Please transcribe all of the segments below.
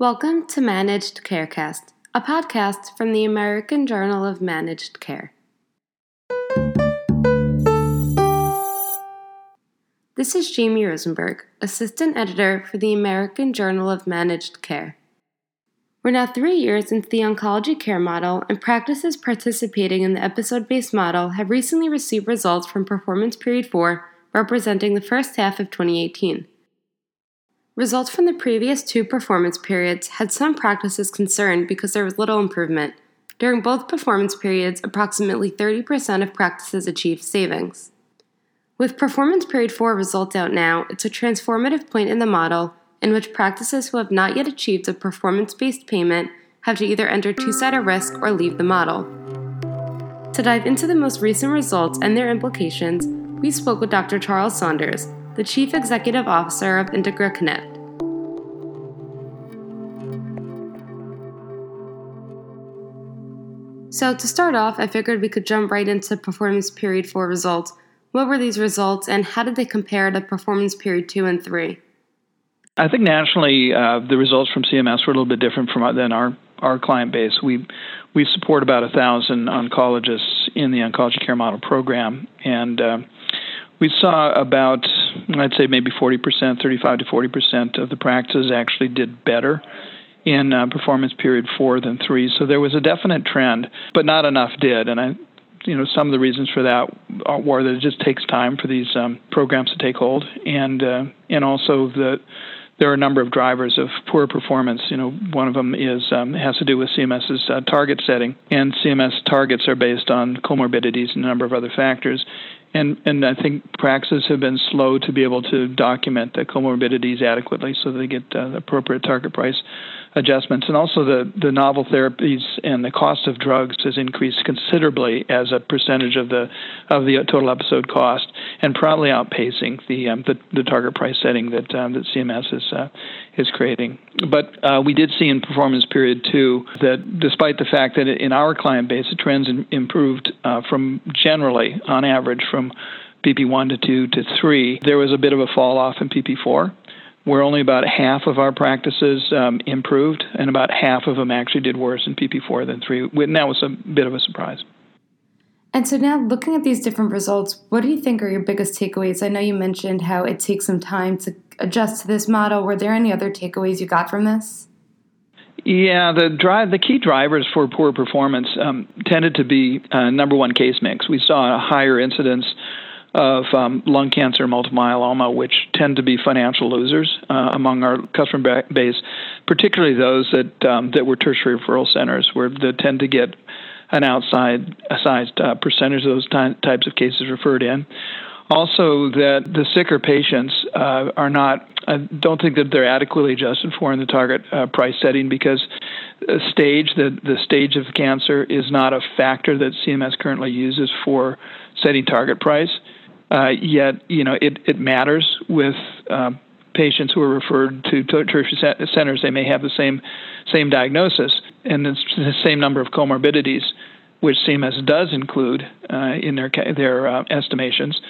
Welcome to Managed Carecast, a podcast from the American Journal of Managed Care. This is Jamie Rosenberg, Assistant Editor for the American Journal of Managed Care. We're now three years into the oncology care model, and practices participating in the episode based model have recently received results from Performance Period 4, representing the first half of 2018. Results from the previous two performance periods had some practices concerned because there was little improvement. During both performance periods, approximately 30% of practices achieved savings. With Performance Period 4 results out now, it's a transformative point in the model in which practices who have not yet achieved a performance based payment have to either enter two sided risk or leave the model. To dive into the most recent results and their implications, we spoke with Dr. Charles Saunders, the Chief Executive Officer of Integra Connect. So, to start off, I figured we could jump right into performance period 4 results. What were these results and how did they compare to performance period 2 and 3? I think nationally, uh, the results from CMS were a little bit different from than our, our client base. We we support about a thousand oncologists in the oncology care model program, and uh, we saw about I'd say maybe 40%, 35 to 40% of the practices actually did better in uh, performance period four than three. So there was a definite trend, but not enough did. And I, you know, some of the reasons for that were that it just takes time for these um, programs to take hold, and uh, and also that there are a number of drivers of poor performance. You know, one of them is um, has to do with CMS's uh, target setting, and CMS targets are based on comorbidities and a number of other factors. And and I think practices have been slow to be able to document the comorbidities adequately, so they get uh, the appropriate target price adjustments. And also, the, the novel therapies and the cost of drugs has increased considerably as a percentage of the of the total episode cost, and probably outpacing the um, the, the, target price setting that um, that CMS is uh, is creating. But uh, we did see in performance period two that despite the fact that in our client base the trends in, improved uh, from generally on average from PP1 to 2 to 3, there was a bit of a fall off in PP4 where only about half of our practices um, improved, and about half of them actually did worse in PP4 than 3. And that was a bit of a surprise. And so now, looking at these different results, what do you think are your biggest takeaways? I know you mentioned how it takes some time to adjust to this model. Were there any other takeaways you got from this? Yeah, the drive, the key drivers for poor performance um, tended to be uh, number one case mix. We saw a higher incidence of um, lung cancer, multiple myeloma, which tend to be financial losers uh, among our customer base, particularly those that um, that were tertiary referral centers, where they tend to get an outside sized uh, percentage of those ty- types of cases referred in. Also, that the sicker patients uh, are not. I don't think that they're adequately adjusted for in the target uh, price setting because stage, the the stage of cancer, is not a factor that CMS currently uses for setting target price. Uh, yet, you know, it, it matters with uh, patients who are referred to tertiary centers. They may have the same same diagnosis and the same number of comorbidities, which CMS does include uh, in their their uh, estimations,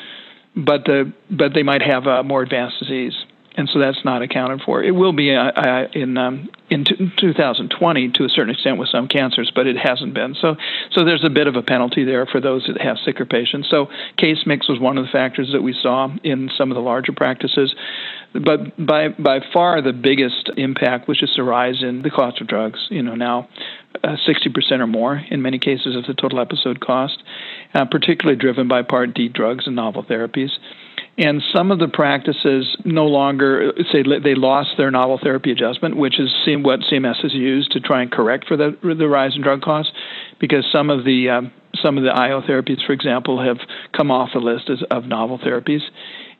but the but they might have a more advanced disease and so that's not accounted for. It will be uh, uh, in um, in t- 2020 to a certain extent with some cancers, but it hasn't been. So so there's a bit of a penalty there for those that have sicker patients. So case mix was one of the factors that we saw in some of the larger practices, but by by far the biggest impact was just a rise in the cost of drugs. You know now. Uh, 60% or more in many cases of the total episode cost, uh, particularly driven by Part D drugs and novel therapies. And some of the practices no longer say they lost their novel therapy adjustment, which is what CMS has used to try and correct for the, the rise in drug costs, because some of the um, some of the IO therapies, for example, have come off the list as, of novel therapies,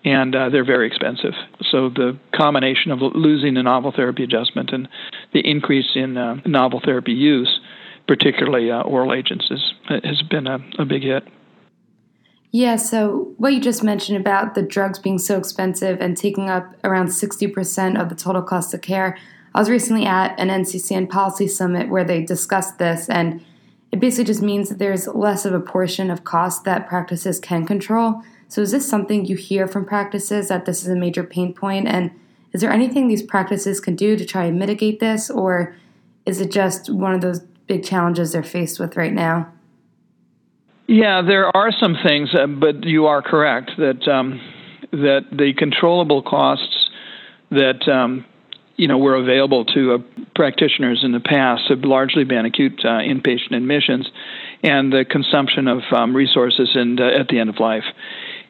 and uh, they're very expensive. So the combination of losing the novel therapy adjustment and the increase in uh, novel therapy use, particularly uh, oral agents, is, has been a, a big hit. Yeah, so what you just mentioned about the drugs being so expensive and taking up around 60% of the total cost of care. I was recently at an NCCN policy summit where they discussed this, and it basically just means that there's less of a portion of cost that practices can control. So, is this something you hear from practices that this is a major pain point? And Is there anything these practices can do to try and mitigate this, or is it just one of those big challenges they're faced with right now? Yeah, there are some things, uh, but you are correct that um, that the controllable costs that um, you know were available to uh, practitioners in the past have largely been acute uh, inpatient admissions and the consumption of um, resources and uh, at the end of life.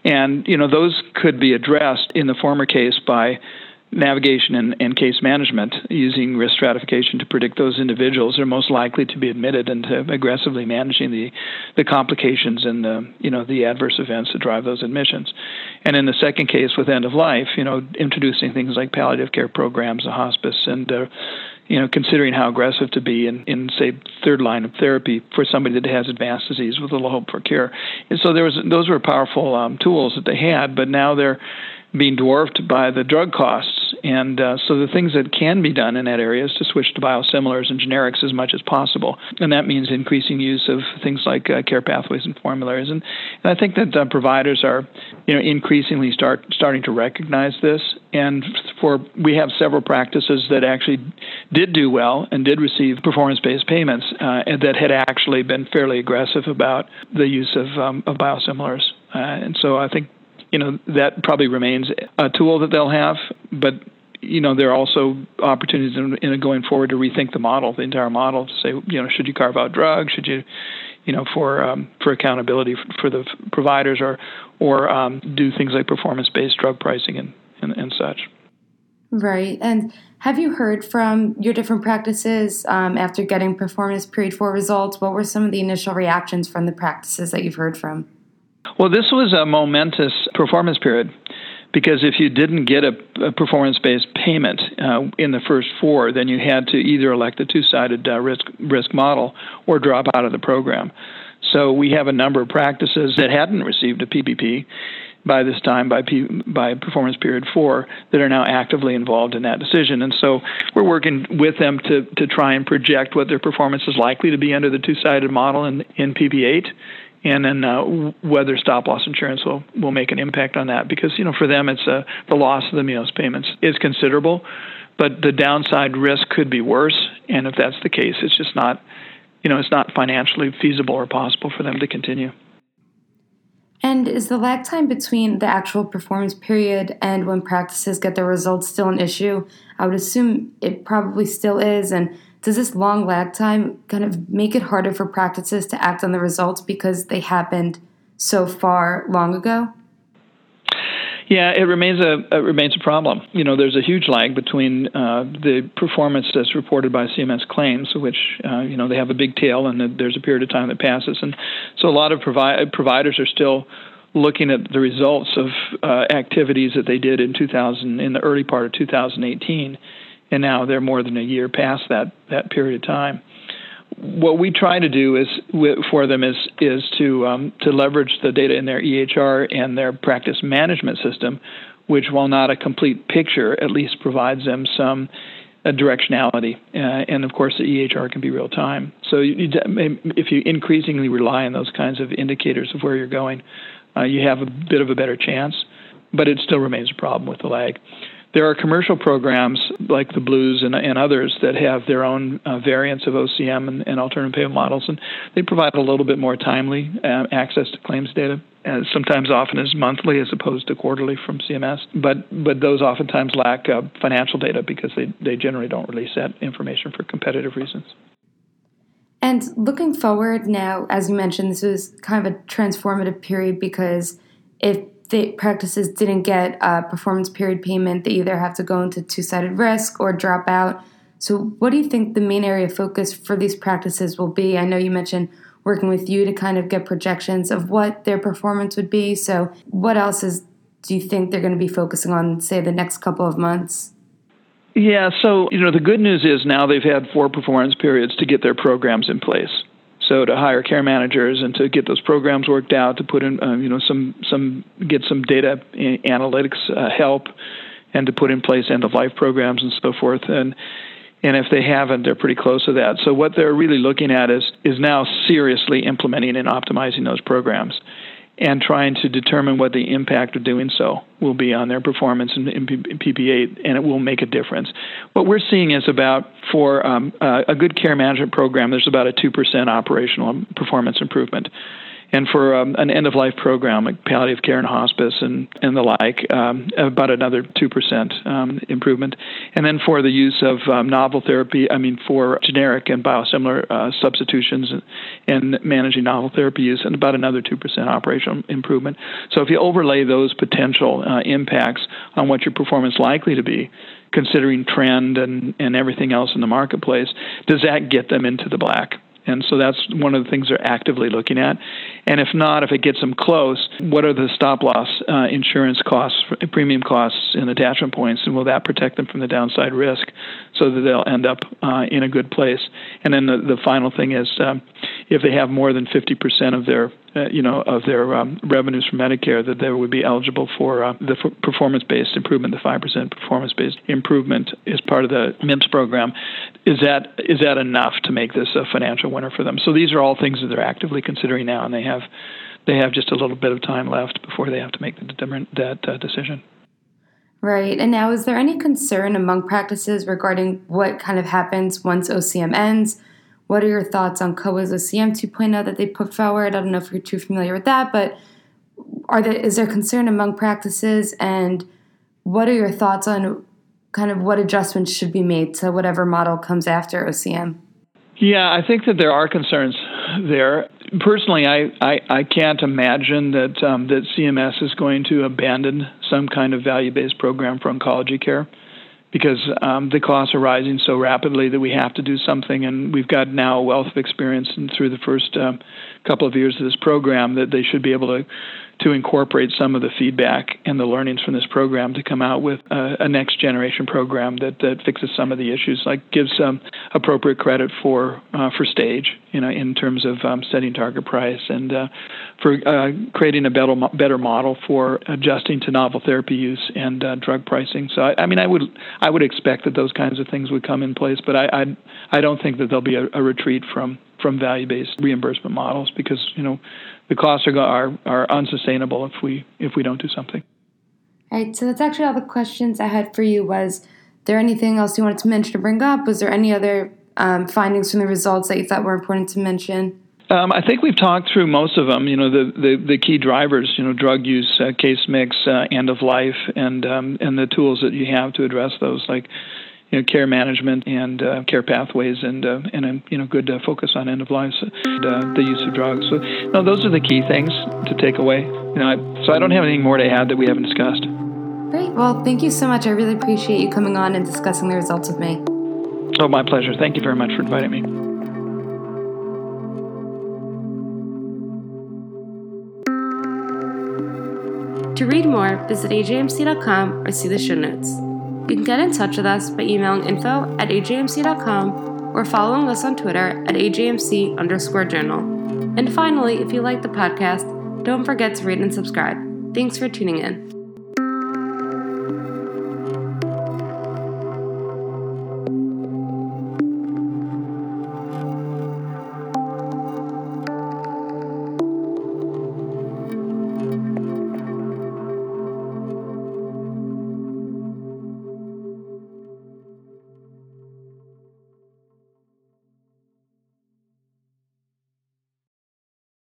And you know those could be addressed in the former case by navigation and, and, case management using risk stratification to predict those individuals are most likely to be admitted and to aggressively managing the, the complications and the you know the adverse events that drive those admissions. And in the second case with end of life, you know, introducing things like palliative care programs, a hospice, and uh, you know, considering how aggressive to be in, in say third line of therapy for somebody that has advanced disease with little hope for cure. And so there was those were powerful um, tools that they had, but now they're being dwarfed by the drug costs and uh, so the things that can be done in that area is to switch to biosimilars and generics as much as possible. And that means increasing use of things like uh, care pathways and formularies. And, and I think that uh, providers are, you know, increasingly start starting to recognize this. And for we have several practices that actually did do well and did receive performance-based payments uh, and that had actually been fairly aggressive about the use of, um, of biosimilars. Uh, and so I think you know that probably remains a tool that they'll have, but you know there are also opportunities in, in, going forward to rethink the model, the entire model, to say you know should you carve out drugs, should you you know for um, for accountability for, for, the providers or or um, do things like performance based drug pricing and, and, and such. Right. And have you heard from your different practices um, after getting performance period four results? What were some of the initial reactions from the practices that you've heard from? Well, this was a momentous performance period because if you didn't get a, a performance-based payment uh, in the first four, then you had to either elect a two-sided uh, risk risk model or drop out of the program. So we have a number of practices that hadn't received a PPP by this time by P, by performance period four that are now actively involved in that decision and so we're working with them to to try and project what their performance is likely to be under the two-sided model in in PP8 and then uh, whether stop loss insurance will, will make an impact on that because you know for them it's uh, the loss of the MEOS payments is considerable, but the downside risk could be worse, and if that's the case, it's just not you know it's not financially feasible or possible for them to continue. And is the lag time between the actual performance period and when practices get their results still an issue? I would assume it probably still is, and does this long lag time kind of make it harder for practices to act on the results because they happened so far long ago? Yeah, it remains a it remains a problem. You know, there's a huge lag between uh, the performance that's reported by CMS claims, which uh, you know they have a big tail, and there's a period of time that passes, and so a lot of provi- providers are still looking at the results of uh, activities that they did in 2000 in the early part of 2018 and now they're more than a year past that that period of time. What we try to do is for them is is to um, to leverage the data in their EHR and their practice management system, which while not a complete picture, at least provides them some uh, directionality. Uh, and of course, the EHR can be real time. So you, if you increasingly rely on those kinds of indicators of where you're going, uh, you have a bit of a better chance. But it still remains a problem with the lag. There are commercial programs like the Blues and, and others that have their own uh, variants of OCM and, and, alternative payment models, and they provide a little bit more timely uh, access to claims data. Uh, sometimes, often as monthly as opposed to quarterly from CMS, but but those oftentimes lack uh, financial data because they they generally don't release that information for competitive reasons. And looking forward now, as you mentioned, this was kind of a transformative period because if the practices didn't get a performance period payment, they either have to go into two sided risk or drop out. So, what do you think the main area of focus for these practices will be? I know you mentioned working with you to kind of get projections of what their performance would be. So, what else is do you think they're going to be focusing on, say, the next couple of months? Yeah, so you know the good news is now they've had four performance periods to get their programs in place. So to hire care managers and to get those programs worked out, to put in uh, you know some some get some data analytics uh, help, and to put in place end of life programs and so forth. And and if they haven't, they're pretty close to that. So what they're really looking at is is now seriously implementing and optimizing those programs. And trying to determine what the impact of doing so will be on their performance in, in, PP8, and it will make a difference. What we're seeing is about for um, uh, a good care management program, there's about a 2% operational performance improvement and for um, an end of life program like palliative care and hospice and, and the like, um, about another 2% um, improvement. And then for the use of um, novel therapy, I mean, for generic and biosimilar uh, substitutions and, managing novel therapy use, and about another 2% operational improvement. So if you overlay those potential uh, impacts on what your performance likely to be, considering trend and, and everything else in the marketplace, does that get them into the black? And so that's one of the things they're actively looking at. And if not, if it gets them close, what are the stop loss uh, insurance costs, premium costs, and attachment points, and will that protect them from the downside risk so that they'll end up uh, in a good place? And then the, the final thing is um, if they have more than 50% of their uh, you know, of their um, revenues from Medicare, that they would be eligible for uh, the f- performance-based improvement, the five percent performance-based improvement, is part of the MIPS program. Is that is that enough to make this a financial winner for them? So these are all things that they're actively considering now, and they have they have just a little bit of time left before they have to make the, that uh, decision. Right. And now, is there any concern among practices regarding what kind of happens once OCM ends? What are your thoughts on COA's OCM 2.0 that they put forward? I don't know if you're too familiar with that, but are there is there concern among practices and what are your thoughts on kind of what adjustments should be made to whatever model comes after OCM? Yeah, I think that there are concerns there. Personally, I, I, I can't imagine that um, that CMS is going to abandon some kind of value-based program for oncology care because um, the costs are rising so rapidly that we have to do something. And we've got now a wealth of experience and through the first um, couple of years of this program that they should be able to to incorporate some of the feedback and the learnings from this program to come out with a, a next generation program that, that fixes some of the issues, like gives um, appropriate credit for uh, for stage, you know, in terms of um, setting target price and uh, for uh, creating a better better model for adjusting to novel therapy use and uh, drug pricing. So I, I, mean, I would I would expect that those kinds of things would come in place, but I I, I don't think that there'll be a, a retreat from from value-based reimbursement models because you know the costs are, are are unsustainable if we if we don't do something. All right, so that's actually all the questions I had for you. Was there anything else you wanted to mention or bring up? Was there any other um, findings from the results that you thought were important to mention? Um, I think we've talked through most of them. You know, the, the, the key drivers. You know, drug use, uh, case mix, uh, end of life, and um, and the tools that you have to address those, like you know, care management and uh, care pathways, and uh, and a you know good uh, focus on end of life and uh, the use of drugs. So, no, those are the key things to take away. You know, I, so I don't have anything more to add that we haven't discussed. Great. Well, thank you so much. I really appreciate you coming on and discussing the results with me. Oh, my pleasure. Thank you very much for inviting me. To read more, visit ajmc.com or see the show notes. You can get in touch with us by emailing info at ajmc.com or following us on Twitter at ajmc underscore journal. And finally, if you like the podcast, don't forget to rate and subscribe. Thanks for tuning in.